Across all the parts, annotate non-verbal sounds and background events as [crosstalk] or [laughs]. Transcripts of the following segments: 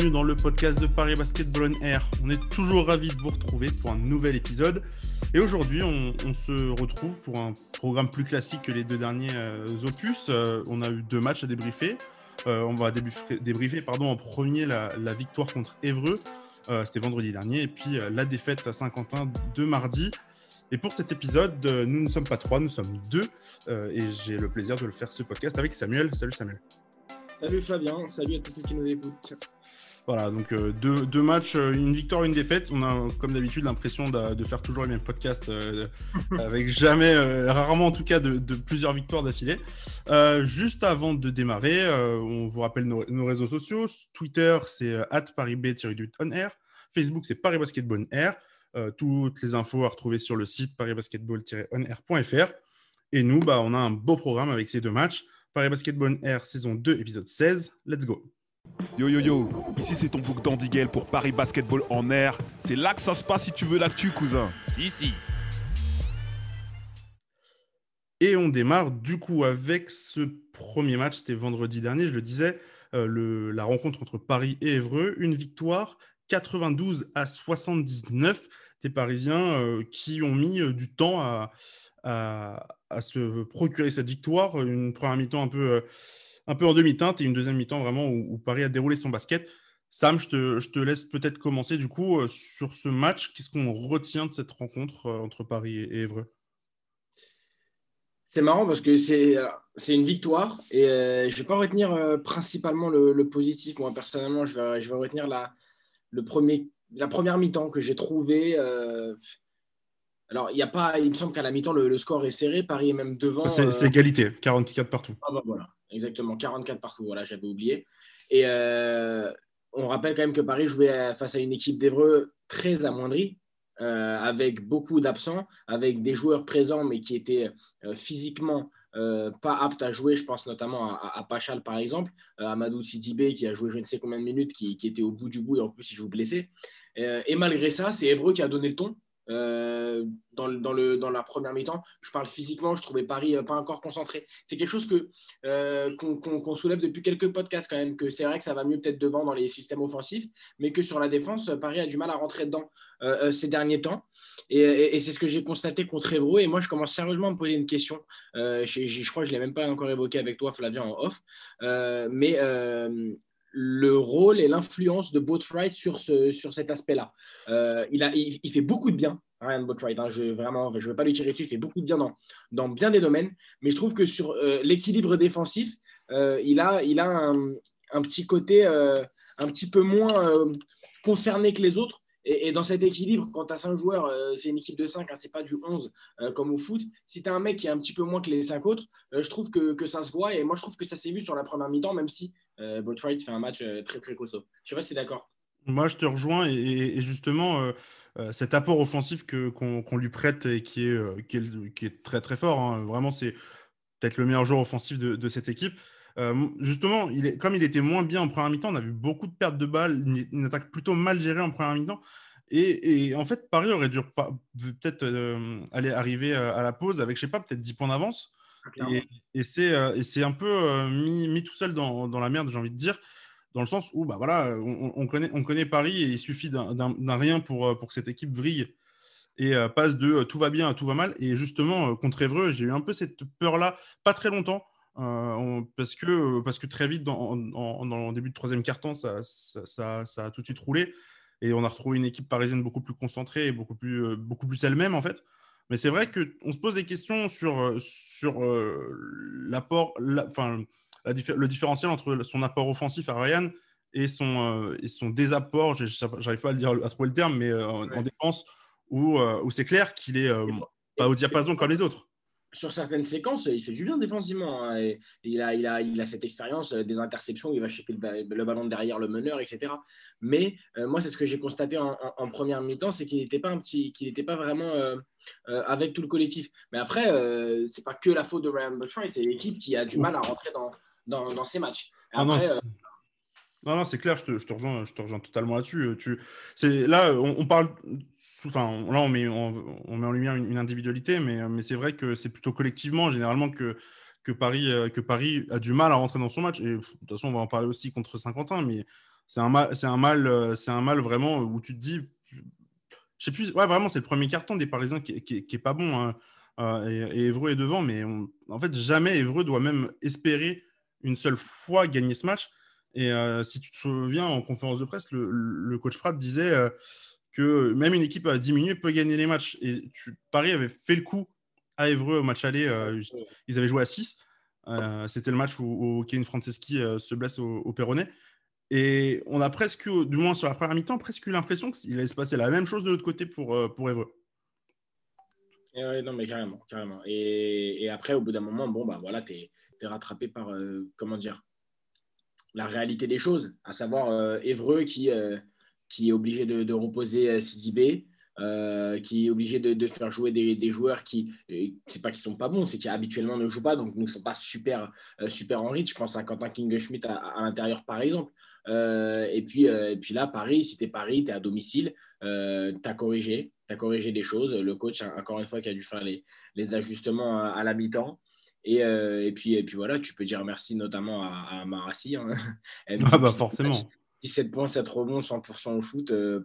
bienvenue dans le podcast de Paris Basketball on Air. On est toujours ravis de vous retrouver pour un nouvel épisode. Et aujourd'hui, on, se retrouve pour un programme plus classique que les deux derniers euh, opus. Euh, on a eu deux matchs à débriefer. Euh, on va débriefer, pardon, en premier la, victoire contre Évreux. C'était vendredi dernier. Et puis la défaite à Saint-Quentin de mardi. Et pour cet épisode, nous ne sommes pas trois, nous sommes deux. et j'ai le plaisir de le faire ce podcast avec Samuel. Salut Samuel. Salut Flavien, salut à tous ceux qui nous écoutent. Voilà, donc euh, deux, matchs, euh, une victoire, une défaite. On a, comme d'habitude, l'impression de, faire toujours les mêmes podcasts, euh, avec [laughs] jamais, rarement en tout cas, de, plusieurs victoires d'affilée. juste avant de démarrer, on vous rappelle nos, réseaux sociaux. Twitter, c'est parib-on air. Facebook, c'est Paris Basketball Air. toutes les infos à retrouver sur le site parisbasketball-onair.fr. Et nous, bah, on a un beau programme avec ces deux matchs. Paris Basketball Air, saison 2, épisode 16. Let's go. Yo yo yo, ici c'est ton bouc d'Andiguel pour Paris Basketball en air. C'est là que ça se passe si tu veux l'actu, cousin. Si, si. Et on démarre du coup avec ce premier match, c'était vendredi dernier, je le disais, euh, le, la rencontre entre Paris et Évreux, une victoire 92 à 79 des Parisiens euh, qui ont mis euh, du temps à, à, se procurer cette victoire. Une première mi-temps un peu, euh, un peu en demi-teinte et une deuxième mi-temps vraiment où, Paris a déroulé son basket. Sam, je te, je te laisse peut-être commencer du coup euh, sur ce match. Qu'est-ce qu'on retient de cette rencontre euh, entre Paris et Évreux? C'est marrant parce que c'est, c'est une victoire et je ne vais pas retenir principalement le, positif. Moi, personnellement, je vais, je vais retenir la, le premier, la première mi-temps que j'ai trouvé alors, il y a pas, il me semble qu'à la mi-temps, le, score est serré. Paris est même devant. C'est euh, égalité, 44 partout. Ah bah voilà, exactement, 44 partout. Voilà, j'avais oublié. Et euh, on rappelle quand même que Paris jouait face à une équipe d'Evreux très amoindrie, euh, avec beaucoup d'absents, avec des joueurs présents, mais qui étaient physiquement pas aptes à jouer. Je pense notamment à, Pachal, par exemple, Amadou Sidibé, qui a joué je ne sais combien de minutes, qui, qui, était au bout du bout, et en plus, il joue blessé. et malgré ça, c'est Evreux qui a donné le ton. Euh, dans, la première mi-temps. Je parle physiquement, je trouvais Paris euh, pas encore concentré. C'est quelque chose que, euh, qu'on, soulève depuis quelques podcasts quand même, que c'est vrai que ça va mieux peut-être devant dans les systèmes offensifs, mais que sur la défense, Paris a du mal à rentrer dedans ces derniers temps. Et, c'est ce que j'ai constaté contre Evro. Et moi, je commence sérieusement à me poser une question. je, je, crois que je ne l'ai même pas encore évoqué avec toi, Flavien, en off. mais le rôle et l'influence de Boatwright sur, ce, sur cet aspect-là. Euh, il, il, fait beaucoup de bien, Ryan Boatwright. Hein, je ne vais pas lui tirer dessus, il fait beaucoup de bien dans, dans bien des domaines. Mais je trouve que sur euh, l'équilibre défensif, euh, il a, il a un, un petit côté un petit peu moins concerné que les autres. Et, dans cet équilibre, quand tu as 5 joueurs, euh, c'est une équipe de 5, hein, c'est pas du 11 euh, comme au foot. Si tu as un mec qui est un petit peu moins que les 5 autres, euh, je trouve que, ça se voit. Et moi, je trouve que ça s'est vu sur la première mi-temps, même si euh, fait un match très, très costaud. Je sais pas si d'accord. Moi, je te rejoins. Et, justement, cet apport offensif qu'on lui prête et qui est, qui est, très, très fort, hein, vraiment, c'est peut-être le meilleur joueur offensif de cette équipe. Justement, il est, comme il était moins bien en première mi-temps, on a vu beaucoup de pertes de balles, une, attaque plutôt mal gérée en première mi-temps. Et, en fait, Paris aurait dû peut-être aller arriver à la pause avec, je sais pas, peut-être 10 points d'avance. Ah, et, et c'est un peu mis, mis, tout seul dans, dans la merde, j'ai envie de dire, dans le sens où bah, voilà, on, connaît, on connaît Paris et il suffit d'un rien pour, pour que cette équipe vrille et passe de tout va bien à tout va mal. Et justement, contre Évreux, j'ai eu un peu cette peur-là, pas très longtemps, euh, parce, que, parce que très vite, dans, le début de troisième quart-temps, ça, ça, ça, a tout de suite roulé. Et on a retrouvé une équipe parisienne beaucoup plus concentrée et beaucoup plus, euh, beaucoup plus elle-même, en fait. Mais c'est vrai qu'on se pose des questions sur, euh, sur l'apport, enfin, le différentiel entre son apport offensif à Ryan et son, et son désapport, j'arrive pas à, dire, à trouver le terme, mais en, défense, où, où c'est clair qu'il est pas au diapason comme les autres sur certaines séquences, il fait du bien défensivement. Hein, il, a, il, a, il a cette expérience euh, des interceptions, il va choper le, ballon derrière le meneur, etc. Mais euh, moi, c'est ce que j'ai constaté en, première mi-temps, c'est qu'il n'était pas, un petit, qu'il n'était pas vraiment euh, avec tout le collectif. Mais après, ce c'est pas que la faute de Ryan Butcher, c'est l'équipe qui a du mal à rentrer dans, dans, dans ces matchs. Ah non, non, c'est clair, je te, rejoins, je te rejoins totalement là-dessus. Euh, tu, là, on, parle, enfin, là, on met, on, met en lumière une, individualité, mais, mais c'est vrai que c'est plutôt collectivement, généralement, que, que, Paris, euh, que Paris a du mal à rentrer dans son match. De toute façon, on va en parler aussi contre Saint-Quentin, mais c'est un mal, un un mal vraiment où tu te dis, je sais plus, ouais, vraiment, c'est le premier carton des Parisiens qui, qui, est pas bon. Hein. et, Evreux est devant, mais en fait, jamais Evreux doit même espérer une seule fois gagner ce match. Et si tu te souviens, en conférence de presse, le, coach Pratt disait que même une équipe à diminuer peut gagner les matchs. Et Paris avait fait le coup à Evreux au match aller. ils avaient joué à 6. C'était le match où, où Kevin Franceschi se blesse au, au Perronnet. Et on a presque, du moins sur la première mi-temps, presque eu l'impression qu'il allait se passer la même chose de l'autre côté pour, pour Evreux. Et non, mais carrément, carrément. Et, après, au bout d'un moment, bon, bah voilà, tu es, rattrapé par, comment dire, la réalité des choses, à savoir euh, Évreux qui, euh, qui est obligé de, reposer Sidibé, euh, qui est obligé de, faire jouer des, joueurs qui, c'est pas qu'ils sont pas bons, c'est qui habituellement ne jouent pas, donc ne sont pas super, super en rythme. Je pense à Quentin King Schmidt à, l'intérieur, par exemple. et, puis, et puis là, Paris, si tu es Paris, tu es à domicile, tu as corrigé, tu corrigé des choses. Le coach, encore une fois, qui a dû faire les, les ajustements à la mi-temps. Euh, et, puis, et puis voilà, tu peux dire merci notamment à, Marassi. Hein. [laughs] ah bah forcément. 17 points, 7 rebonds, 100% au shoot. Euh,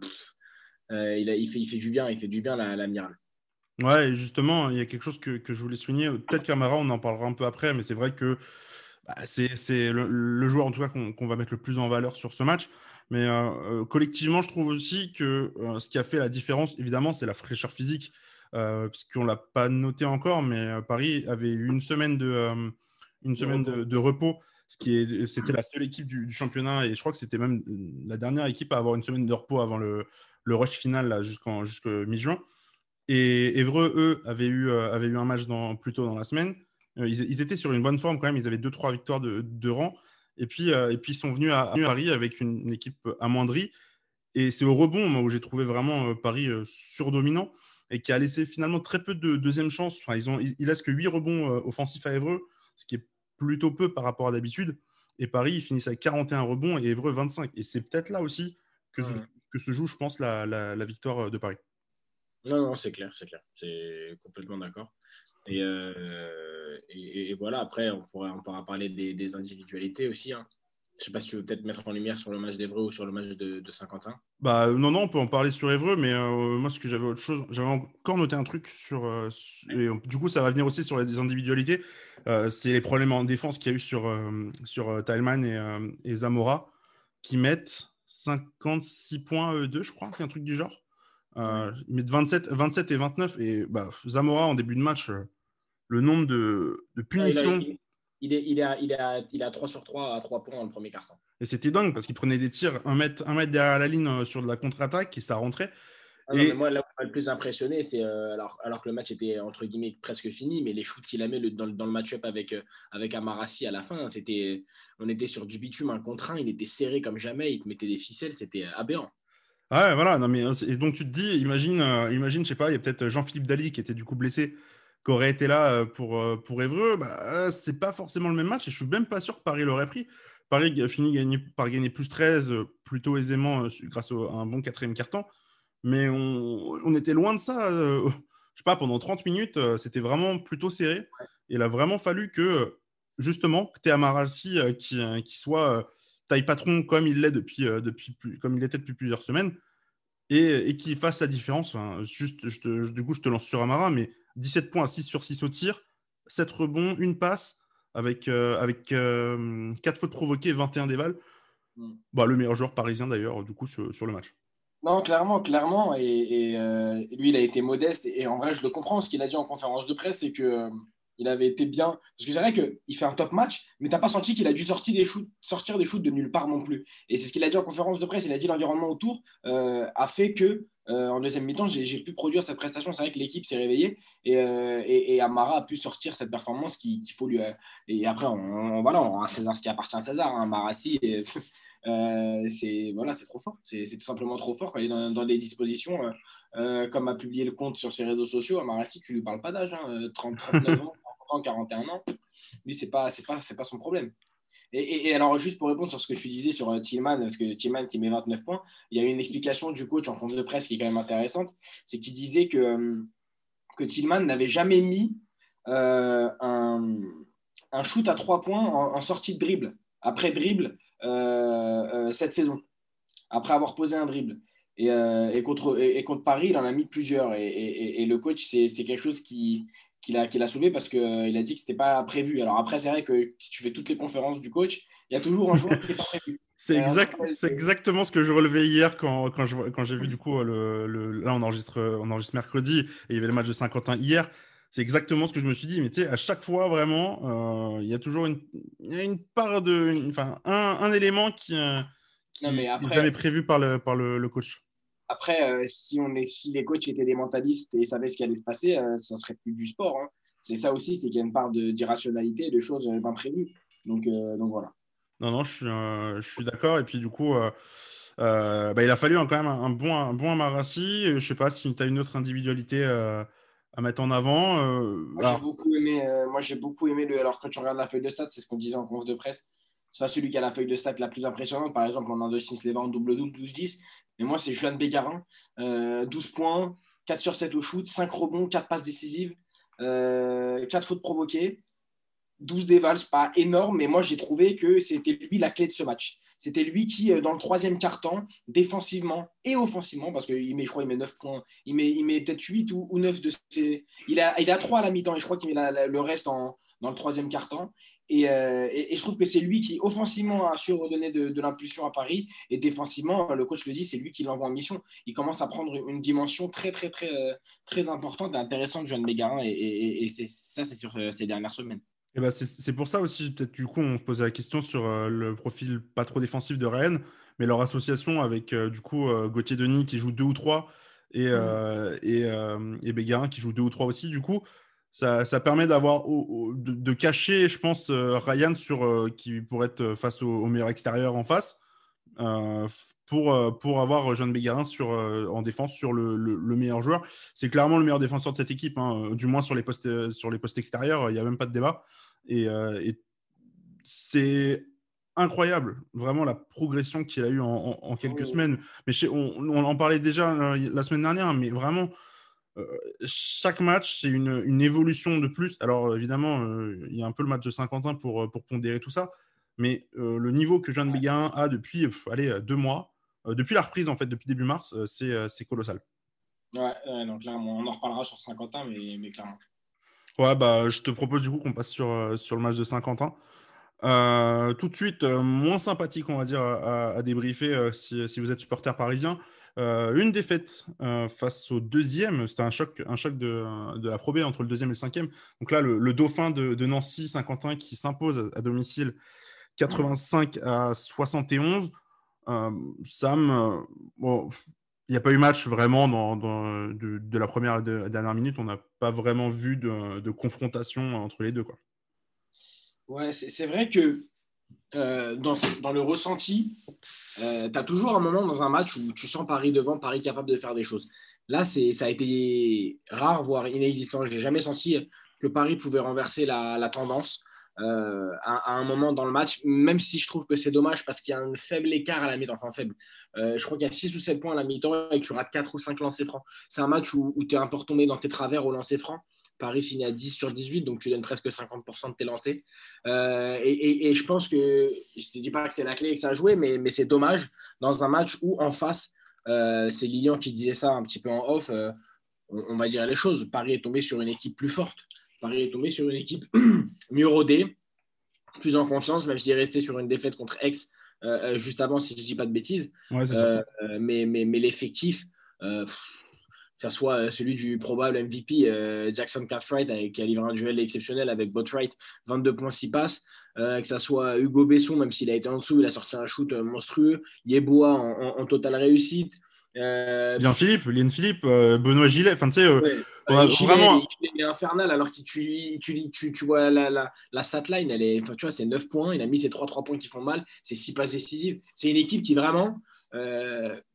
euh, il, a, il, fait, il fait du bien, il fait du bien l'amiral. ouais, justement, il y a quelque chose que, que je voulais souligner. Peut-être qu'Amara, on en parlera un peu après, mais c'est vrai que bah, c'est le, joueur en tout cas qu'on va mettre le plus en valeur sur ce match. Mais collectivement, je trouve aussi que ce qui a fait la différence, évidemment, c'est la fraîcheur physique puisqu'on ne l'a pas noté encore, mais euh, Paris avait eu une semaine de, euh, une semaine de, repos, ce qui est, c'était la seule équipe du, championnat, et je crois que c'était même la dernière équipe à avoir une semaine de repos avant le, le rush final jusqu'en mi-juin. Et Evreux, eux, avaient eu, avaient eu un match dans, plus tôt dans la semaine. Ils, étaient sur une bonne forme quand même, ils avaient 2-3 victoires de, de, rang. Et puis, et puis, ils sont venus à, Paris avec une, équipe amoindrie. Et c'est au rebond où j'ai trouvé vraiment Paris surdominant et qui a laissé finalement très peu de deuxième chance. Enfin, ils ont, il, laisse que 8 rebonds euh, offensifs à Évreux, ce qui est plutôt peu par rapport à d'habitude. Et Paris, ils finissent avec 41 rebonds et Évreux 25. Et c'est peut-être là aussi que, se, que se joue, je pense, la, la, victoire euh, de Paris. Non, non, c'est clair, c'est clair. C'est complètement d'accord. Euh, et, et, voilà, après, on pourra, on pourra parler des, des individualités aussi. Hein. Je ne sais pas si tu veux peut-être mettre en lumière sur le match d'Evreux ou sur le match de, Saint-Quentin. Bah non, non, on peut en parler sur Évreux, mais euh, moi, ce que j'avais autre chose, j'avais encore noté un truc sur. Euh, et, du coup, ça va venir aussi sur les individualités. Euh, c'est les problèmes en défense qu'il y a eu sur, sur Talman et, Zamora, qui mettent 56 points eux deux, je crois, un truc du genre. ils mettent 27, 27 et 29. Et bah, Zamora, en début de match, le nombre de, de punitions il est, il, a, il, a, il a 3 sur 3 à 3 points dans le premier carton. Et c'était dingue parce qu'il prenait des tirs un mètre, un mètre derrière la ligne euh, sur de la contre-attaque et ça rentrait. Ah et... moi, là où le plus impressionné, c'est euh, alors, alors que le match était entre guillemets presque fini, mais les shoots qu'il a mis le, dans, dans, le match-up avec, euh, avec Amarassi à la fin, c'était, on était sur du bitume un contre un, il était serré comme jamais, il te mettait des ficelles, c'était aberrant. Ah ouais, voilà, non, mais, et donc tu te dis, imagine, imagine, je sais pas, il y a peut-être Jean-Philippe Dali qui était du coup blessé qui aurait été là euh, pour, euh, pour Évreux, bah, euh, c'est pas forcément le même match et je suis même pas sûr que Paris l'aurait pris. Paris a fini gagner, par gagner plus 13 plutôt aisément grâce à un bon quatrième carton. Mais on, on, était loin de ça. [laughs] je sais pas, pendant 30 minutes, c'était vraiment plutôt serré. il a vraiment fallu que, justement, que Amarassi qui, qui soit taille patron comme il l'est depuis, depuis comme il était depuis plusieurs semaines et, et qui fasse la différence. juste, je du coup, je te lance sur Amara, mais 17 points, 6 sur 6 au tir, 7 rebonds, une passe, avec, euh, avec 4 euh, fautes provoquées, 21 dévals. Mm. Bah, le meilleur joueur parisien d'ailleurs, du coup, sur, sur, le match. Non, clairement, clairement. Et, euh, lui, il a été modeste. Et, en vrai, je le comprends. Ce qu'il a dit en conférence de presse, c'est que il avait été bien. Parce que c'est vrai qu'il fait un top match, mais tu n'as pas senti qu'il a dû sortir des, shoots, sortir des shoots de nulle part non plus. Et c'est ce qu'il a dit en conférence de presse. Il a dit l'environnement autour a fait que euh, en deuxième mi-temps, j'ai pu produire cette prestation. C'est vrai que l'équipe s'est réveillée et, euh, Amara a pu sortir cette performance qu'il faut lui. Euh, et après, on, voilà, César ce qui appartient à César. Hein, Marassi, [laughs] c'est voilà, trop fort. C'est tout simplement trop fort quand il est dans, des dispositions. comme a publié le compte sur ses réseaux sociaux, Marassi, tu lui parles pas d'âge, 30, hein, 39 ans, 41 ans. Lui, c'est pas, pas, pas son problème. Et, alors, juste pour répondre sur ce que tu disais sur euh, Tillman, parce que Tillman qui met 29 points, il y a une explication du coach en conférence de presse qui est quand même intéressante. C'est qu'il disait que, euh, que Tillman n'avait jamais mis euh, un, shoot à trois points en, sortie de dribble, après dribble, cette saison. après avoir posé un dribble. Et, contre, et, contre Paris, il en a mis plusieurs. Et, le coach, c'est quelque chose qui, qu'il a, a soulevé parce qu'il a dit que ce n'était pas prévu. Alors après, c'est vrai que si tu fais toutes les conférences du coach, il y a toujours un joueur qui n'est pas prévu. [laughs] C'est exact, exactement ce que je relevais hier quand, quand, quand j'ai vu du coup le, là on enregistre, on enregistre mercredi et il y avait le match de Saint-Quentin hier. C'est exactement ce que je me suis dit. Mais tu sais, à chaque fois vraiment, euh, il y a toujours une, une part de, enfin un, un, élément qui, n'est euh, jamais prévu par le, par le, coach. Après, euh, si, on est, si les coachs étaient des mentalistes et savaient ce qui allait se passer, ça serait plus du sport. Hein. C'est ça aussi, c'est qu'il y a une part d'irrationalité, de, de choses imprévues. Donc, donc voilà. Non, non, je suis, euh, d'accord. Et puis, du coup, euh, euh, bah, il a fallu quand même un, bon, un bon Amarassi. Je ne sais pas si tu as une autre individualité à mettre en avant. moi, j'ai beaucoup aimé, moi, j'ai beaucoup aimé le. Alors, quand tu regardes la feuille de stats, c'est ce qu'on disait en conf de presse. C'est pas celui qui a la feuille de stats la plus impressionnante. Par exemple, en 1, 2, 6, les en double-double, 12-10. Mais moi, c'est Juan Bégarin. 12 points, 4 sur 7 au shoot, 5 rebonds, 4 passes décisives, 4 fautes provoquées. 12 dévals, pas énorme, mais moi j'ai trouvé que c'était lui la clé de ce match. C'était lui qui, euh, dans le troisième quart-temps, défensivement et offensivement, parce qu'il met, je crois, il met 9 points, il met, peut-être 8 ou, 9 de ses. Il a, il a 3 à la mi-temps et je crois qu'il met le reste dans le troisième quart-temps. Euh, et, et, je trouve que c'est lui qui, offensivement, a su redonner de, l'impulsion à Paris. Et défensivement, le coach le dit, c'est lui qui l'envoie en mission. Il commence à prendre une dimension très, très, très, euh, très importante et intéressante de Jeanne Bégarin. Et, et ça, c'est sur ces dernières semaines. Et bah c'est pour ça aussi, peut-être du coup, on se posait la question sur euh, le profil pas trop défensif de Rennes, mais leur association avec euh, du coup euh, Gauthier Denis qui joue deux ou trois et, mmh. et, et, Bégarin qui joue deux ou trois aussi. Du coup, ça, ça permet d'avoir de, de, cacher, je pense, Ryan sur qui pourrait être face au, meilleur extérieur en face. pour, pour avoir Jean Bégarin sur, en défense sur le, le, meilleur joueur. C'est clairement le meilleur défenseur de cette équipe, hein, du moins sur les postes, sur les postes extérieurs, il n'y a même pas de débat. Euh, et, c'est incroyable, vraiment la progression qu'il a eu en, quelques semaines. Mais on, en parlait déjà euh, la semaine dernière, mais vraiment, euh, chaque match, c'est une, évolution de plus. Alors évidemment, il y a un peu le match de Saint-Quentin pour, pour pondérer tout ça, mais le niveau que John Béguin a depuis allez, deux mois, depuis la reprise en fait, depuis début mars, c'est colossal. Ouais, clairement, on en reparlera sur Saint-Quentin, mais, mais clairement. Ouais, bah, je te propose du coup qu'on passe sur, euh, sur le match de Saint-Quentin. Euh, tout de suite, euh, moins sympathique, on va dire, à, débriefer si, si, vous êtes supporter parisien. Une défaite face au deuxième, c'était un choc, un choc de, la probée entre le deuxième et le cinquième. Donc là, le, dauphin de, Nancy, Saint-Quentin, qui s'impose à, domicile 85 à 71. Sam, bon, il n'y a pas eu match vraiment dans, de, la première à la dernière minute. On n'a pas vraiment vu de, confrontation entre les deux. Quoi. Ouais, c'est vrai que euh, dans, dans, le ressenti, euh, tu as toujours un moment dans un match où tu sens Paris devant, Paris capable de faire des choses. Là, ça a été rare, voire inexistant. Je n'ai jamais senti que Paris pouvait renverser la, la tendance. Euh, à, un moment dans le match, même si je trouve que c'est dommage parce qu'il y a un faible écart à la mi-temps, enfin faible. Euh, je crois qu'il y a 6 ou 7 points à la mi-temps et que tu rates 4 ou 5 lancers francs. C'est un match où, tu es un peu retombé dans tes travers au lancer franc. Paris finit à 10 sur 18, donc tu donnes presque 50% de tes lancers. Euh, et, je pense que, je ne te dis pas que c'est la clé et que ça a joué, mais, mais c'est dommage dans un match où en face, c'est Lilian qui disait ça un petit peu en off, on, on, va dire les choses. Paris est tombé sur une équipe plus forte. Paris est tombé sur une équipe [clears throat] mieux rodée, plus en confiance, même s'il est resté sur une défaite contre Aix euh, euh, juste avant, si je ne dis pas de bêtises. Euh, mais, mais, mais l'effectif, que ce soit celui du probable MVP Jackson Cartwright, qui a livré un duel exceptionnel avec Botwright, 22 points 6 passes, que ce soit Hugo Besson, même s'il a été en dessous, il a sorti un shoot monstrueux, Yeboah en, en totale réussite. Euh, Bien Philippe, Lien Philippe, euh, Benoît Gillet, enfin tu sais, euh, vraiment. Il est infernal alors que tu, tu, tu, tu vois la, la, la stat line, elle est, tu vois, c'est 9 points, il a mis ses 3-3 points qui font mal, c'est 6 passes décisives. C'est une équipe qui vraiment,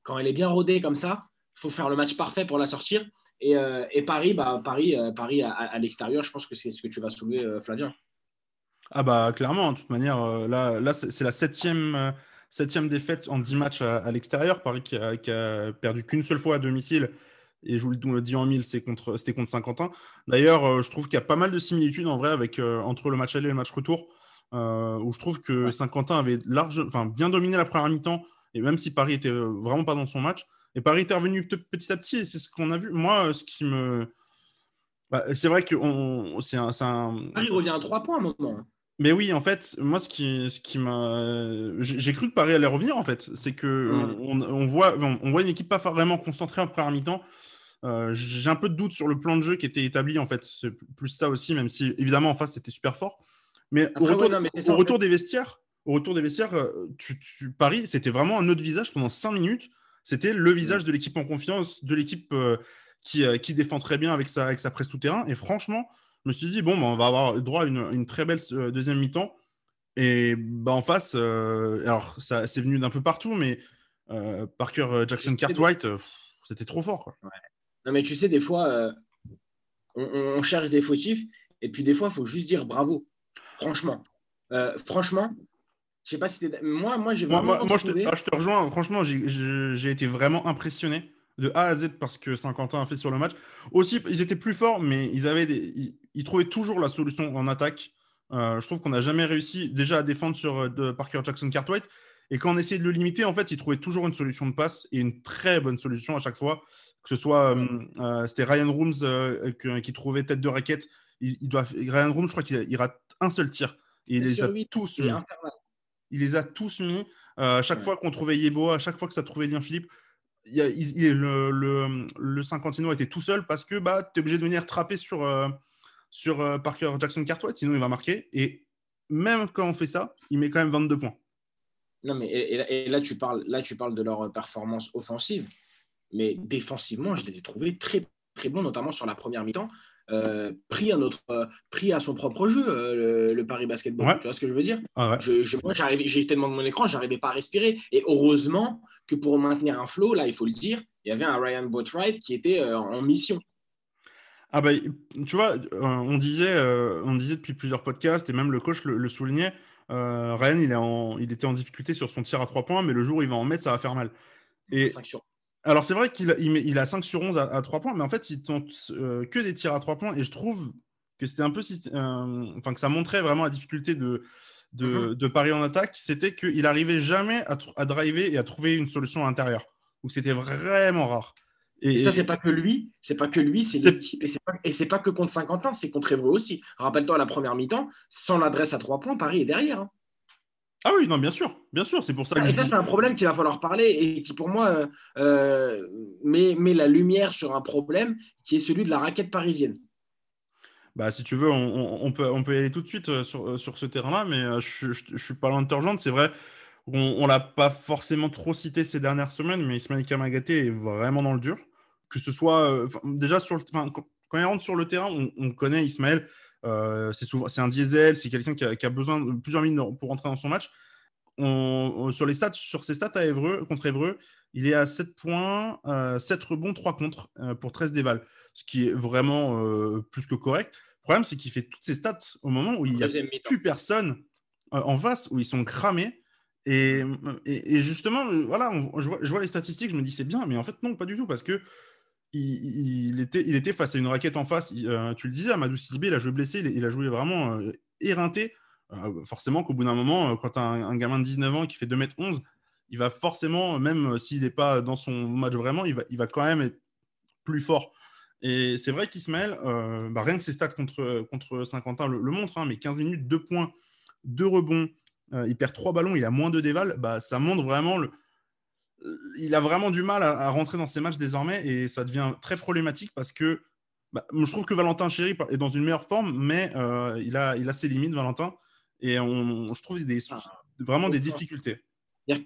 quand elle est bien rodée comme ça, faut faire le match parfait pour la sortir. Et, et Paris, bah, Paris, Paris à, à l'extérieur, je pense que c'est ce que tu vas soulever, Flavien. Ah bah clairement, de toute manière, là, là c'est la septième Septième défaite en 10 matchs à, l'extérieur. Paris qui a, perdu qu'une seule fois à domicile. Et je vous le dis en mille, c'était contre, contre Saint-Quentin. D'ailleurs, euh, je trouve qu'il y a pas mal de similitudes en vrai avec, euh, entre le match aller et le match retour. Euh, où je trouve que Saint-Quentin avait large, enfin, bien dominé la première mi-temps Et même si Paris était vraiment pas dans son match, et Paris est revenu petit à petit, et c'est ce qu'on a vu. Moi, ce qui me. Bah, c'est vrai que c'est un, Paris revient à 3 points maintenant. Mais oui, en fait, moi, ce qui, ce qui m'a. J'ai cru que Paris allait revenir, en fait. C'est que on, voit, on, voit une équipe pas vraiment concentrée en première mi-temps. Euh, j'ai un peu de doute sur le plan de jeu qui était établi, en fait. C'est plus ça aussi, même si, évidemment, en face, c'était super fort. Mais au retour, des vestiaires, au retour des vestiaires, euh, tu, Paris, c'était vraiment un autre visage pendant 5 minutes. C'était le visage de l'équipe en confiance, de l'équipe euh, qui, qui, défend très bien avec sa, avec sa presse tout-terrain. Et franchement, je me suis dit, bon, bah, on va avoir droit à une, très belle euh, deuxième mi-temps. Et bah, en face, euh, alors ça c'est venu d'un peu partout, mais euh, Parker Jackson Cartwright, c'était trop fort. Quoi. Non, mais tu sais, des fois, on, cherche des fautifs, et puis des fois, il faut juste dire bravo. Franchement. franchement, je sais pas si c'était. Moi, moi j'ai vraiment. Moi, moi, je, te, ah, je, te, rejoins. Franchement, j'ai été vraiment impressionné de A à Z parce que Saint-Quentin a fait sur le match. Aussi, ils étaient plus forts, mais ils, avaient des, ils, trouvaient toujours la solution en attaque. Euh, je trouve qu'on n'a jamais réussi déjà à défendre sur euh, de Parker Jackson Cartwright. Et quand on essayait de le limiter, en fait, ils trouvaient toujours une solution de passe et une très bonne solution à chaque fois. Que ce soit, euh, c'était Ryan Rooms qui trouvait tête de raquette. Il, doit, Ryan Rooms, je crois qu'il rate un seul tir. Et il les a tous mis. Il les a tous mis. à chaque fois qu'on trouvait Yebo, à chaque fois que ça trouvait Lien Philippe, le, le, le Cinquantino était tout seul parce que bah, tu es obligé de venir trapper sur, euh, sur euh, Parker Jackson Cartwright, sinon il va marquer. Et même quand on fait ça, il met quand même 22 points. Non, mais et, là, tu parles, là, tu parles de leur performance offensive, mais défensivement, je les ai trouvés très, très bons, notamment sur la première mi-temps. Euh, pris, à notre, euh, pris à son propre jeu, euh, le, Paris Basketball. Tu vois ce que je veux dire? Ah je, Moi, j'ai tellement de mon écran, j'arrivais pas à respirer. Et heureusement que pour maintenir un flow, là, il faut le dire, il y avait un Ryan Boatwright qui était en mission. Ah bah, tu vois, on disait, on disait depuis plusieurs podcasts, et même le coach le, soulignait, Ryan, il, est en, il était en difficulté sur son tir à trois points, mais le jour où il va en mettre, ça va faire mal. Et, alors, c'est vrai qu'il il, a 5 sur 11 à, 3 points, mais en fait, il tente euh, que des tirs à 3 points. Et je trouve que c'était un peu. Euh, enfin, que ça montrait vraiment la difficulté de, de, mm-hmm. Paris en attaque. C'était qu'il n'arrivait jamais à, à, driver et à trouver une solution à l'intérieur. Donc, c'était vraiment rare. Et, ça, c'est pas que lui, c'est pas que lui, c'est l'équipe. Et c'est pas, pas, que contre Saint-Quentin, c'est contre Evreux aussi. Rappelle-toi, à la première mi-temps, sans l'adresse à 3 points, Paris est derrière. Hein. Ah oui, non, bien sûr, bien sûr, c'est pour ça que. Et ça, c'est un problème qu'il va falloir parler et qui, pour moi, euh, euh, met, la lumière sur un problème qui est celui de la raquette parisienne. Bah, si tu veux, on, peut, on peut y aller tout de suite euh, sur, sur ce terrain-là, mais je ne suis pas loin de te rejoindre. C'est vrai, on ne l'a pas forcément trop cité ces dernières semaines, mais Ismaël Kamagaté est vraiment dans le dur. Que ce soit déjà sur le, quand il rentre sur le terrain, on, connaît Ismaël. Euh, c'est un diesel, c'est quelqu'un qui, a besoin de plusieurs minutes pour rentrer dans son match. sur les stats, sur ses stats à Evreux, contre Evreux, il est à 7 points, 7 euh, rebonds, 3 contre euh, pour 13 dévals, ce qui est vraiment plus que correct. Le problème, c'est qu'il fait toutes ces stats au moment où il n'y a plus personne en face, où ils sont cramés. Et, justement, voilà, je, vois, je, vois, les statistiques, je me dis c'est bien, mais en fait, non, pas du tout, parce que il, était, il était face à une raquette en face. Euh, tu le disais, Amadou Sidibé, il a joué blessé, il, a joué vraiment euh, éreinté. Euh, forcément qu'au bout d'un moment, quand as un, gamin de 19 ans qui fait 2m11, il va forcément, même s'il n'est pas dans son match vraiment, il va, il va quand même être plus fort. Et c'est vrai qu'Ismaël, bah, rien que ses stats contre, contre Saint-Quentin le, le montrent, hein, mais 15 minutes, 2 points, 2 rebonds, il perd 3 ballons, il a moins de déval, bah, ça montre vraiment le, il a vraiment du mal à, rentrer dans ses matchs désormais et ça devient très problématique parce que bah, je trouve que Valentin Chéry est dans une meilleure forme, mais euh, il, a, il a ses limites, Valentin, et on, je trouve des, ah, vraiment des difficultés.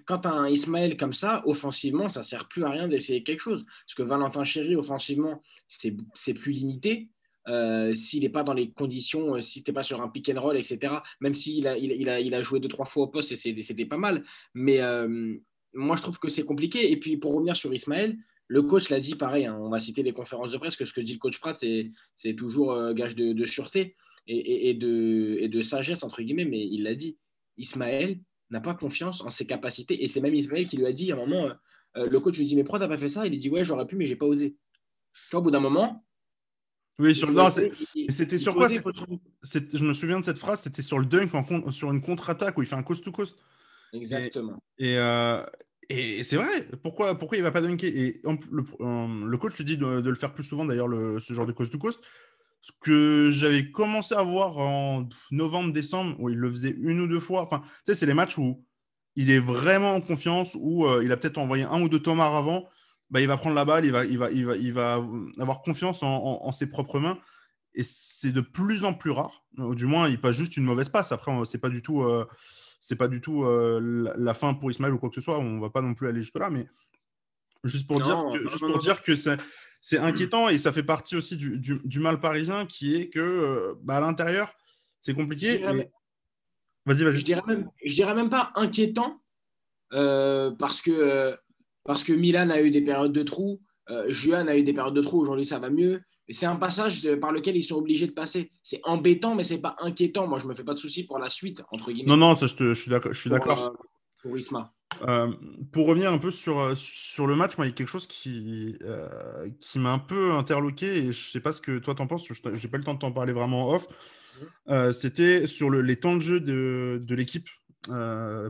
Quand tu as un Ismaël comme ça, offensivement, ça sert plus à rien d'essayer quelque chose. Parce que Valentin Chéry, offensivement, c'est plus limité. Euh, s'il n'est pas dans les conditions, euh, si tu n'es pas sur un pick and roll, etc. Même s'il a, il, a, il a joué deux, trois fois au poste et c'était pas mal. Mais moi, je trouve que c'est compliqué. Et puis, pour revenir sur Ismaël, le coach l'a dit pareil, hein, on va citer les conférences de presse, que ce que dit le coach Pratt, c'est toujours euh, gage de, sûreté et, de, et, de, sagesse, entre guillemets, mais il l'a dit. Ismaël n'a pas confiance en ses capacités. Et c'est même Ismaël qui lui a dit à un moment, euh, euh, le coach lui dit, mais pourquoi t'as pas fait ça? Il dit, ouais, j'aurais pu, mais j'ai pas osé. Tu vois, au bout d'un moment. Oui, sur c'était sur quoi? Je me souviens de cette phrase, c'était sur le dunk, sur une contre-attaque où il fait un coast-to-coast. Exactement. Et, euh, Et c'est vrai, pourquoi, pourquoi il va pas dunker? Et le, coach te dit de, le faire plus souvent, d'ailleurs, ce genre de coast-to-coast. Ce que j'avais commencé à voir en novembre, décembre, où il le faisait une ou deux fois. Enfin, c'est les matchs où il est vraiment en confiance, où euh, il a peut-être envoyé un ou deux tomates avant. Bah, il va prendre la balle, il va, il va, il va, il va avoir confiance en, ses propres mains. Et c'est de plus en plus rare. Du moins, il passe juste une mauvaise passe. Après, c'est pas du tout. Euh, c'est pas du tout euh, la, fin pour Ismaël ou quoi que ce soit. On va pas non plus aller jusque là, mais juste pour dire que, juste pour dire que c'est inquiétant et ça fait partie aussi du, du, mal parisien qui est que euh, bah, à l'intérieur c'est compliqué. Vas-y, vas-y. Je dirais même, je dirais même pas inquiétant euh, parce que parce que Milan a eu des périodes de trous, Juan a eu des périodes de trous. Aujourd'hui, ça va mieux c'est un passage par lequel ils sont obligés de passer. C'est embêtant, mais c'est pas inquiétant. Moi, je me fais pas de soucis pour la suite, entre guillemets. Non, non, ça, je, suis d'accord. Je suis d'accord. Pour, euh, Isma. Euh, pour revenir un peu sur, euh, sur le match, moi, il y a quelque chose qui, qui m'a un peu interloqué et je sais pas ce que toi t'en penses. Je n'ai pas le temps de t'en parler vraiment off. Mhm. C'était sur le, les temps de jeu de, de l'équipe.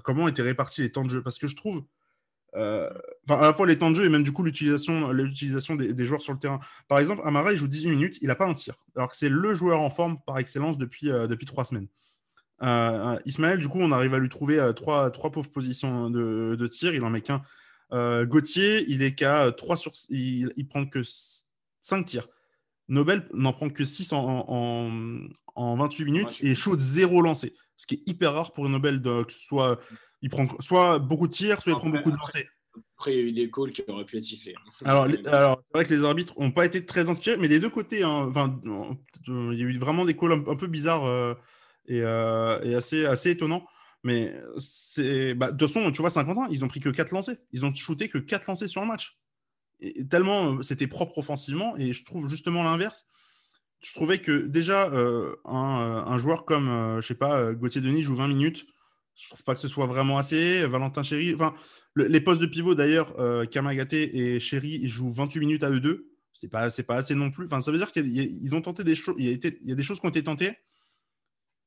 comment étaient répartis les temps de jeu? Parce que je trouve euh, à la fois les temps de jeu et même du coup l'utilisation, l'utilisation des, joueurs sur le terrain. Par exemple, Amara, il joue 18 minutes, il n'a pas un tir, alors que c'est le joueur en forme par excellence depuis, euh, depuis trois semaines. Euh, Ismaël, du coup, on arrive à lui trouver trois, trois pauvres positions de, de, tir, il en met qu'un. Gauthier, il est qu'à 3 sur il, il prend que 5 tirs. Nobel n'en prend que 6 en, en, 28 minutes et shoot 0 lancé, ce qui est hyper rare pour Nobel, de, que ce soit il prend soit beaucoup de tirs, soit il prend beaucoup de lancers. Après, il y a eu des calls qui auraient pu être sifflés. Alors, alors c'est vrai que les arbitres n'ont pas été très inspirés, mais les deux côtés, hein, enfin, il y a eu vraiment des calls un, peu bizarres euh, euh, et, assez, assez étonnants. Mais c'est. Bah, de toute façon, tu vois, 50 ans, ils ont pris que 4 lancers. Ils ont shooté que 4 lancers sur le match. Et tellement euh, c'était propre offensivement. Et je trouve justement l'inverse. Je trouvais que déjà, un, joueur comme, je sais pas, Gauthier Denis joue 20 minutes je trouve pas que ce soit vraiment assez. Valentin Chéry, enfin, les postes de pivot d'ailleurs, euh, Kamagaté et Chéry, ils jouent 28 minutes à eux deux. C'est pas, c'est pas assez non plus. Enfin, ça veut dire qu'ils ont tenté des choses. Il, y a des choses qui ont été tentées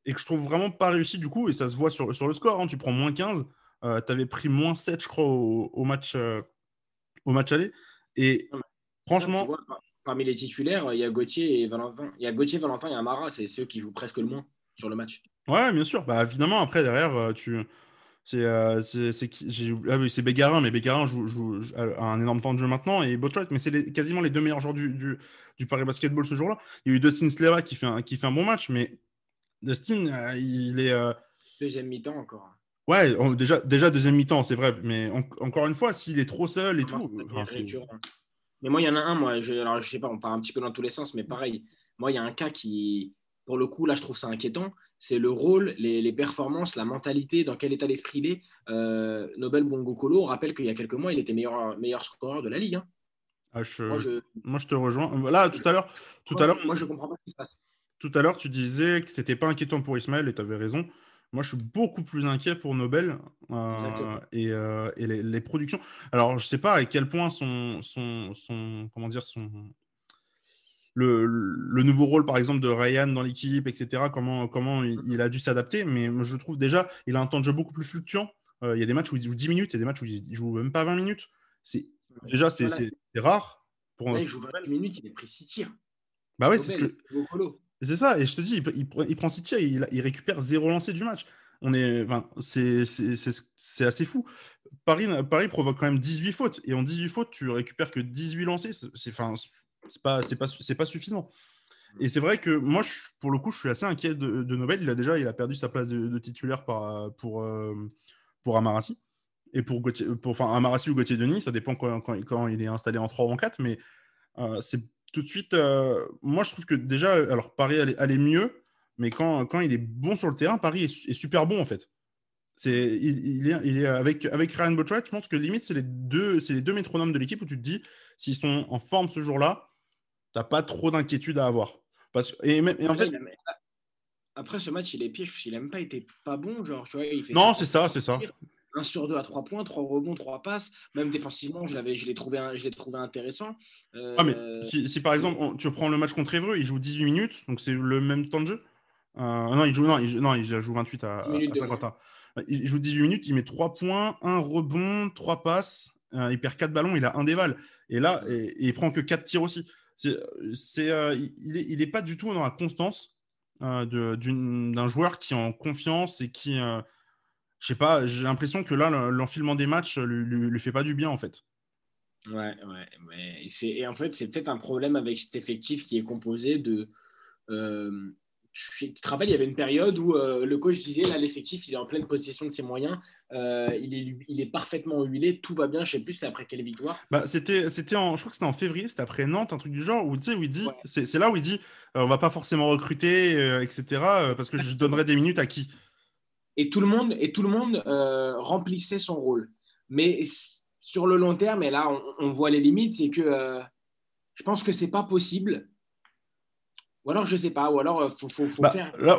et que je trouve vraiment pas réussi du coup. Et ça se voit sur, sur le score. Hein. Tu prends moins 15. Euh, tu avais pris moins 7, je crois, au, match, euh, au match aller. Et franchement. parmi les titulaires, il y a Gauthier et Valentin. Il y a Gauthier, Valentin et Amara. C'est ceux qui jouent presque le moins sur le match. Ouais, bien sûr. Bah, évidemment, après, derrière, euh, tu. C'est euh, ah oui, c'est Bégarin, mais Bégarin joue, joue, un énorme temps de jeu maintenant et Botrat, mais c'est quasiment les deux meilleurs joueurs du, du, du Paris Basketball ce jour-là. Il y a eu Dustin Sleva qui fait un, qui fait un bon match, mais Dustin, euh, il est. Deuxième mi-temps encore. Ouais, déjà, déjà deuxième mi-temps, c'est vrai, mais encore une fois, s'il est trop seul et tout. mais moi, il y en a un, moi, je, alors je sais pas, on part un petit peu dans tous les sens, mais pareil, moi, il y a un cas qui, pour le coup, là, je trouve ça inquiétant. C'est le rôle, les, performances, la mentalité, dans quel état d'esprit il est. Euh, Nobel Bongokolo, on rappelle qu'il y a quelques mois, il était meilleur, meilleur scoreur de la Ligue. Hein. Ah, moi, je... te rejoins. Là, tout à l'heure. Tout à l'heure. Moi, je comprends pas ce qui se passe. Tout à l'heure, tu disais que c'était pas inquiétant pour Ismaël et tu avais raison. Moi, je suis beaucoup plus inquiet pour Nobel euh, et, euh, et les, les, productions. Alors, je sais pas à quel point son, son, son comment dire, son, le, nouveau rôle, par exemple, de Ryan dans l'équipe, etc., comment, comment il, a dû s'adapter. Mais je trouve déjà, il a un temps de jeu beaucoup plus fluctuant. Euh, il y a des matchs où il joue 10 minutes, il y a des matchs où il joue même pas 20 minutes. C'est, déjà, c'est, rare. Pour il joue 20 minutes, il est pris 6 tirs. Bah ouais, c'est ce que... C'est ça, et je te dis, il, il, prend 6 tirs, il, il, récupère 0 lancé du match. On est, enfin, c'est, c'est, assez fou. Paris, Paris provoque quand même 18 fautes, et en 18 fautes, tu récupères que 18 lancés. C'est, enfin, c'est pas, c'est pas, c'est pas suffisant. Et c'est vrai que moi, je, pour le coup, je suis assez inquiet de, de, Nobel. Il a déjà il a perdu sa place de, titulaire par, pour, euh, pour Amarassi. Et pour, Gauthier, pour enfin, Amarassi ou Gauthier Denis, ça dépend quand, quand, quand, il est installé en 3 ou en 4. Mais euh, c'est tout de suite. Euh, moi, je trouve que déjà, alors Paris allait, mieux, mais quand, quand il est bon sur le terrain, Paris est, super bon en fait. C'est, il, est, il est avec, avec Ryan Botrat, je pense que limite, c'est les deux, c'est les deux métronomes de l'équipe où tu te dis, s'ils sont en forme ce jour-là, tu n'as pas trop d'inquiétude à avoir. Parce, et, en fait, Après ce match, il est piège, qu'il n'a même pas été pas bon. Genre, tu vois, il fait non, c'est ça, c'est ça. Un sur deux à trois points, trois rebonds, trois passes. Même défensivement, je l'ai trouvé, trouvé intéressant. Ah, mais euh, si, par exemple, tu prends le match contre Evreux, il joue 18 minutes, donc c'est le même temps de jeu. Euh, non, il joue, non, il, non, il joue 28 à, à 50 Il joue 18 minutes, il met 3 points, 1 rebond, 3 passes, il perd 4 ballons, il a un déval. Et là, et, il prend que 4 tirs aussi. C'est, il n'est pas du tout dans la constance d'un joueur qui est en confiance et qui, je sais pas, j'ai l'impression que là, l'enfilement des matchs lui, lui, fait pas du bien en fait. Ouais, ouais. et en fait, c'est peut-être un problème avec cet effectif qui est composé de. Euh, tu te rappelles, il y avait une période où euh, le coach disait là, l'effectif, il est en pleine possession de ses moyens, euh, il, est, il est parfaitement huilé, tout va bien. Je sais plus, c'était après quelle victoire bah, c'était, c'était en, Je crois que c'était en février, c'était après Nantes, un truc du genre, où, tu sais, où il dit, c'est, là où il dit on va pas forcément recruter, etc., parce que je donnerai des minutes à qui? Et tout le monde, et tout le monde remplissait son rôle. Mais sur le long terme, et là, on, voit les limites, c'est que euh, je pense que c'est pas possible. Ou alors, je sais pas, ou alors, il euh, faut, bah, faire. Là,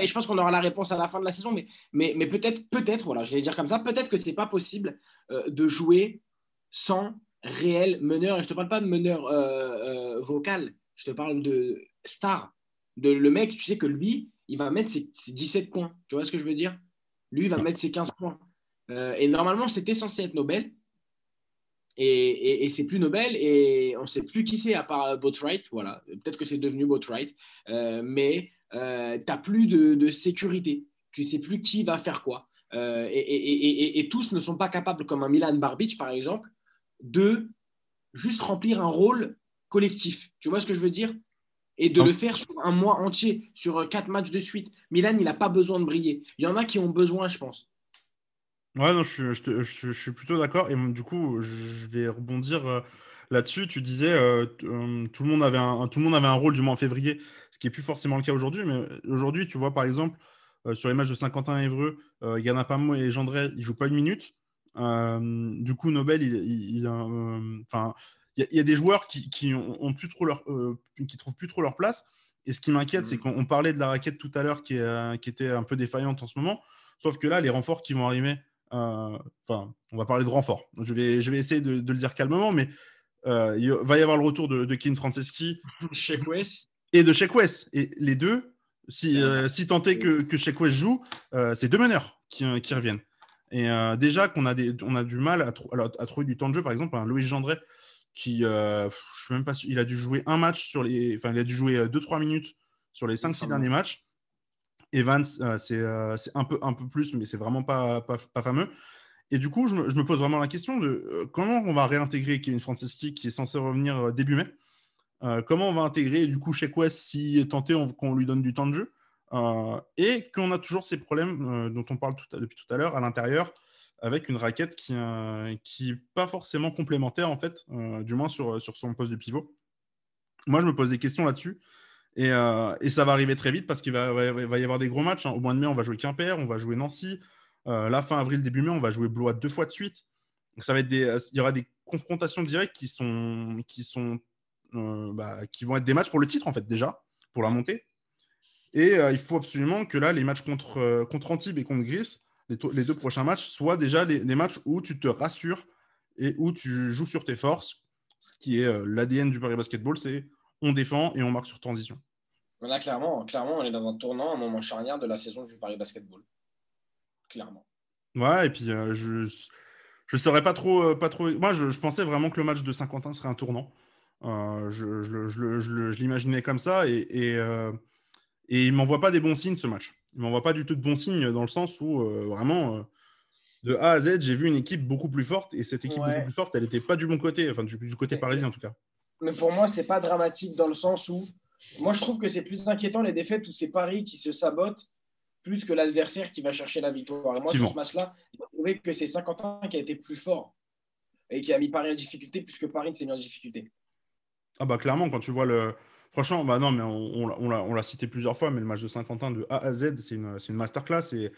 et, je pense qu'on aura la réponse à la fin de la saison, mais, mais, mais peut-être, peut-être, voilà, je vais dire comme ça, peut-être que c'est pas possible euh, de jouer sans réel meneur. Et je te parle pas de meneur vocal, je te parle de star. De, le mec, tu sais que lui, il va mettre ses, ses 17 points. Tu vois ce que je veux dire? Lui, il va mettre ses 15 points. Euh, et normalement, c'était censé être Nobel. Et, c'est plus Nobel et on ne sait plus qui c'est à part Boatwright. Voilà, peut-être que c'est devenu Boatwright, euh, mais euh, tu n'as plus de, sécurité. Tu ne sais plus qui va faire quoi. et, tous ne sont pas capables, comme un Milan Barbic par exemple, de juste remplir un rôle collectif. Tu vois ce que je veux dire? Et de le faire sur un mois entier, sur quatre matchs de suite. Milan, il n'a pas besoin de briller. Il y en a qui ont besoin, je pense. Ouais, non, je, je, suis plutôt d'accord. Et du coup, je vais rebondir euh, là-dessus. Tu disais, euh, euh, tout, le monde avait un, tout le monde avait un rôle, du mois en février, ce qui n'est plus forcément le cas aujourd'hui. Mais aujourd'hui, tu vois, par exemple, sur les matchs de Saint-Quentin et Évreux, Ganapamo et Gendré, ils ne jouent pas une minute. du coup, Nobel, il, il, enfin, il y, a des joueurs qui, qui ont, plus trop leur, qui trouvent plus trop leur place. Et ce qui m'inquiète, c'est mmh. qu'on parlait de la raquette tout à l'heure qui, qui était un peu défaillante en ce moment. Sauf que là, les renforts qui vont arriver euh, enfin, on va parler de renfort. Je vais, je vais essayer de, le dire calmement, mais euh, il va y avoir le retour de, de Franceschi [laughs] et de Sheik Et les deux, si, euh, si tant est que, que Sheik joue, c'est deux meneurs qui, qui reviennent. Et déjà qu'on a, des, on a du mal à, à, trouver du temps de jeu, par exemple, un Louis Gendré qui, je suis même pas sûr, il a dû jouer un match sur les, enfin, il a dû jouer 2-3 minutes sur les 5-6 derniers matchs. Evans, euh, euh, c'est un peu, un peu plus, mais c'est vraiment pas, pas, fameux. Et du coup, je me, pose vraiment la question de euh, comment on va réintégrer Kevin Franceschi qui est censé revenir début mai? comment on va intégrer du coup chez Quest si tenté qu'on lui donne du temps de jeu? Et qu'on a toujours ces problèmes dont on parle depuis tout à l'heure à l'intérieur avec une raquette qui n'est pas forcément complémentaire en fait, du moins sur, sur son poste de pivot. Moi, je me pose des questions là-dessus. Euh, et, ça va arriver très vite parce qu'il va, y avoir des gros matchs. Hein. Au mois de mai, on va jouer Quimper, on va jouer Nancy. Euh, la fin avril, début mai, on va jouer Blois deux fois de suite. Donc ça va être des, il y aura des confrontations directes qui sont, qui sont, euh, bah, qui vont être des matchs pour le titre en fait déjà, pour la montée. Et il faut absolument que là, les matchs contre, contre Antibes et contre Gris, les, deux prochains matchs, soient déjà des, matchs où tu te rassures et où tu joues sur tes forces. Ce qui est l'ADN du Paris Basketball, c'est on défend et on marque sur transition. Là, clairement, clairement, on est dans un tournant, un moment charnière de la saison du Paris Basketball. Clairement. Ouais, et puis euh, je je saurais pas trop, euh, pas trop. Moi, je, pensais vraiment que le match de Saint-Quentin serait un tournant. Euh, je, je l'imaginais comme ça et, et, et il m'envoie pas des bons signes ce match. Il m'envoie pas du tout de bons signes dans le sens où vraiment de A à Z, j'ai vu une équipe beaucoup plus forte et cette équipe beaucoup plus forte, elle n'était pas du bon côté, enfin du, du côté parisien en tout cas mais pour moi, c'est pas dramatique dans le sens où moi, je trouve que c'est plus inquiétant les défaites où c'est Paris qui se sabote plus que l'adversaire qui va chercher la victoire. Et moi, sur ce match-là, j'ai trouvé que c'est Saint-Quentin qui a été plus fort et qui a mis Paris en difficulté plus que Paris ne s'est mis en difficulté. Ah bah clairement, quand tu vois le... Franchement, bah non, mais on, on l'a cité plusieurs fois, mais le match de Saint-Quentin de A à Z, c'est une, une masterclass. Et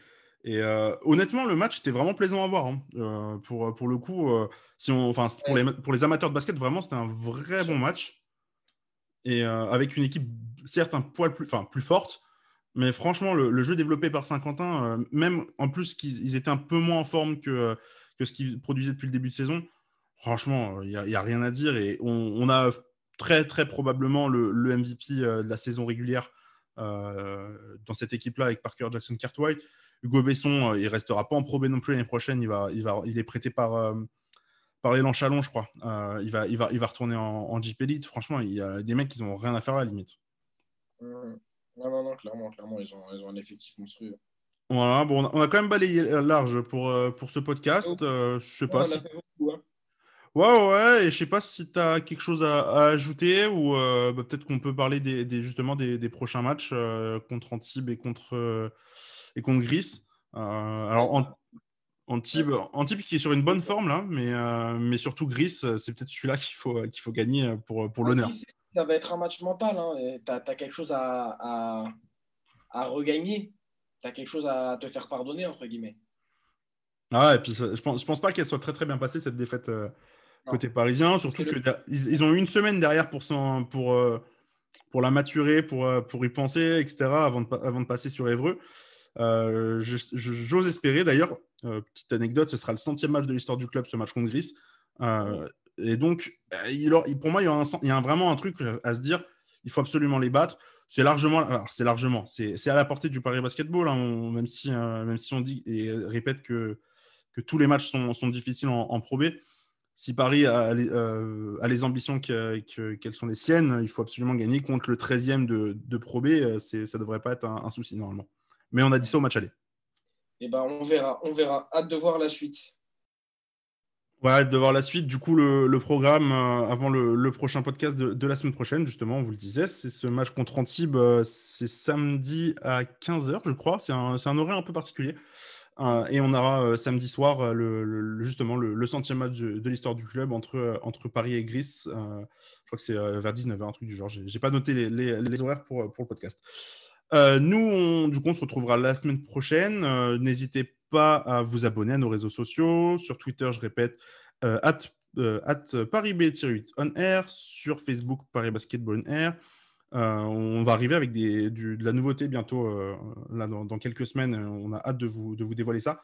et euh, honnêtement, le match était vraiment plaisant à voir. Hein. Euh, pour, pour le coup, euh, si on, enfin, pour, les, pour les amateurs de basket, vraiment, c'était un vrai bon match. Et avec une équipe, certes, un poil plus, enfin, plus forte, mais franchement, le, jeu développé par Saint-Quentin, même en plus qu'ils étaient un peu moins en forme que, que ce qu'ils produisaient depuis le début de saison, franchement, il n'y a, a, rien à dire. Et on, a très, très probablement le, MVP de la saison régulière dans cette équipe-là avec Parker Jackson Cartwright Hugo Besson, il restera pas en Pro B non plus l'année prochaine. Il, va, il, va, il est prêté par, par l'élan Chalon, je crois. il, va, il, va, il va retourner en, en Jeep Elite. Franchement, il y a des mecs qui n'ont rien à faire à la limite. Mmh. Non, non, non, clairement, clairement ils, ont, ils ont un effectif monstrueux. Voilà, bon, on a quand même balayé large pour, pour ce podcast. je sais pas si. Hein. Ouais, ouais, et je sais pas si tu as quelque chose à, ajouter ou bah, peut-être qu'on peut parler des, justement des, prochains matchs contre Antibes et contre, et contre Gris. alors, Antibes, Antibes qui est sur une bonne forme là, mais, mais surtout Gris, c'est peut-être celui-là qu'il faut, qu'il faut gagner pour, pour l'honneur. Ça va être un match mental. Hein, tu as, quelque chose à, à, à regagner. Tu as quelque chose à te faire pardonner, entre guillemets. Ah, et puis je pense, je pense pas qu'elle soit très très bien passée cette défaite côté parisien, surtout qu'ils ils ont eu une semaine derrière pour, pour, euh, pour la maturer, pour, euh, pour y penser, etc., avant de, avant de passer sur Évreux. Euh, j'ose espérer, d'ailleurs, petite anecdote, ce sera le centième match de l'histoire du club, ce match contre Gris. et donc, pour moi, il y a, vraiment un truc à se dire, il faut absolument les battre. C'est largement, c'est largement, c'est à la portée du Paris Basketball, hein, même, si, on dit et répète que, tous les matchs sont, difficiles en, Pro B si Paris a, les euh, ambitions qu'elles sont les siennes, il faut absolument gagner contre le 13e de, Pro B. Euh, ça ne devrait pas être un, souci normalement. Mais on a dit ça au match aller. Eh ben, on verra, on verra. Hâte de voir la suite. Ouais, hâte de voir la suite. Du coup, le, programme euh, avant le, prochain podcast de, la semaine prochaine, justement, on vous le disait, c'est ce match contre Antibes. c'est samedi à 15h, je crois. C'est un, un, horaire un peu particulier. Euh, et on aura euh, samedi soir euh, le, justement le, centième match de, l'histoire du club entre, entre Paris et Gris. je crois que c'est vers 19h, un truc du genre. J'ai pas noté les, les, horaires pour, pour le podcast. Nous, on, du coup, on se retrouvera la semaine prochaine. N'hésitez pas à vous abonner à nos réseaux sociaux. Sur Twitter, je répète, at, at Paris B-8 on air. Sur Facebook, Paris Basketball on air. Euh, on va arriver avec de la nouveauté bientôt, euh, là, dans, quelques semaines. On a hâte de vous, de vous dévoiler ça.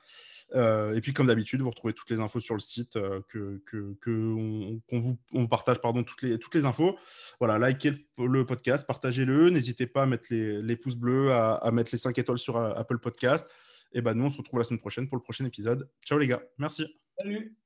Euh, et puis, comme d'habitude, vous retrouvez toutes les infos sur le site, que, qu'on vous, on partage pardon, toutes, les, toutes les infos. Voilà, likez le, podcast, partagez-le. N'hésitez pas à mettre les, pouces bleus, à, mettre les 5 étoiles sur Apple Podcast. Et ben nous, on se retrouve la semaine prochaine pour le prochain épisode. Ciao les gars, merci. Salut.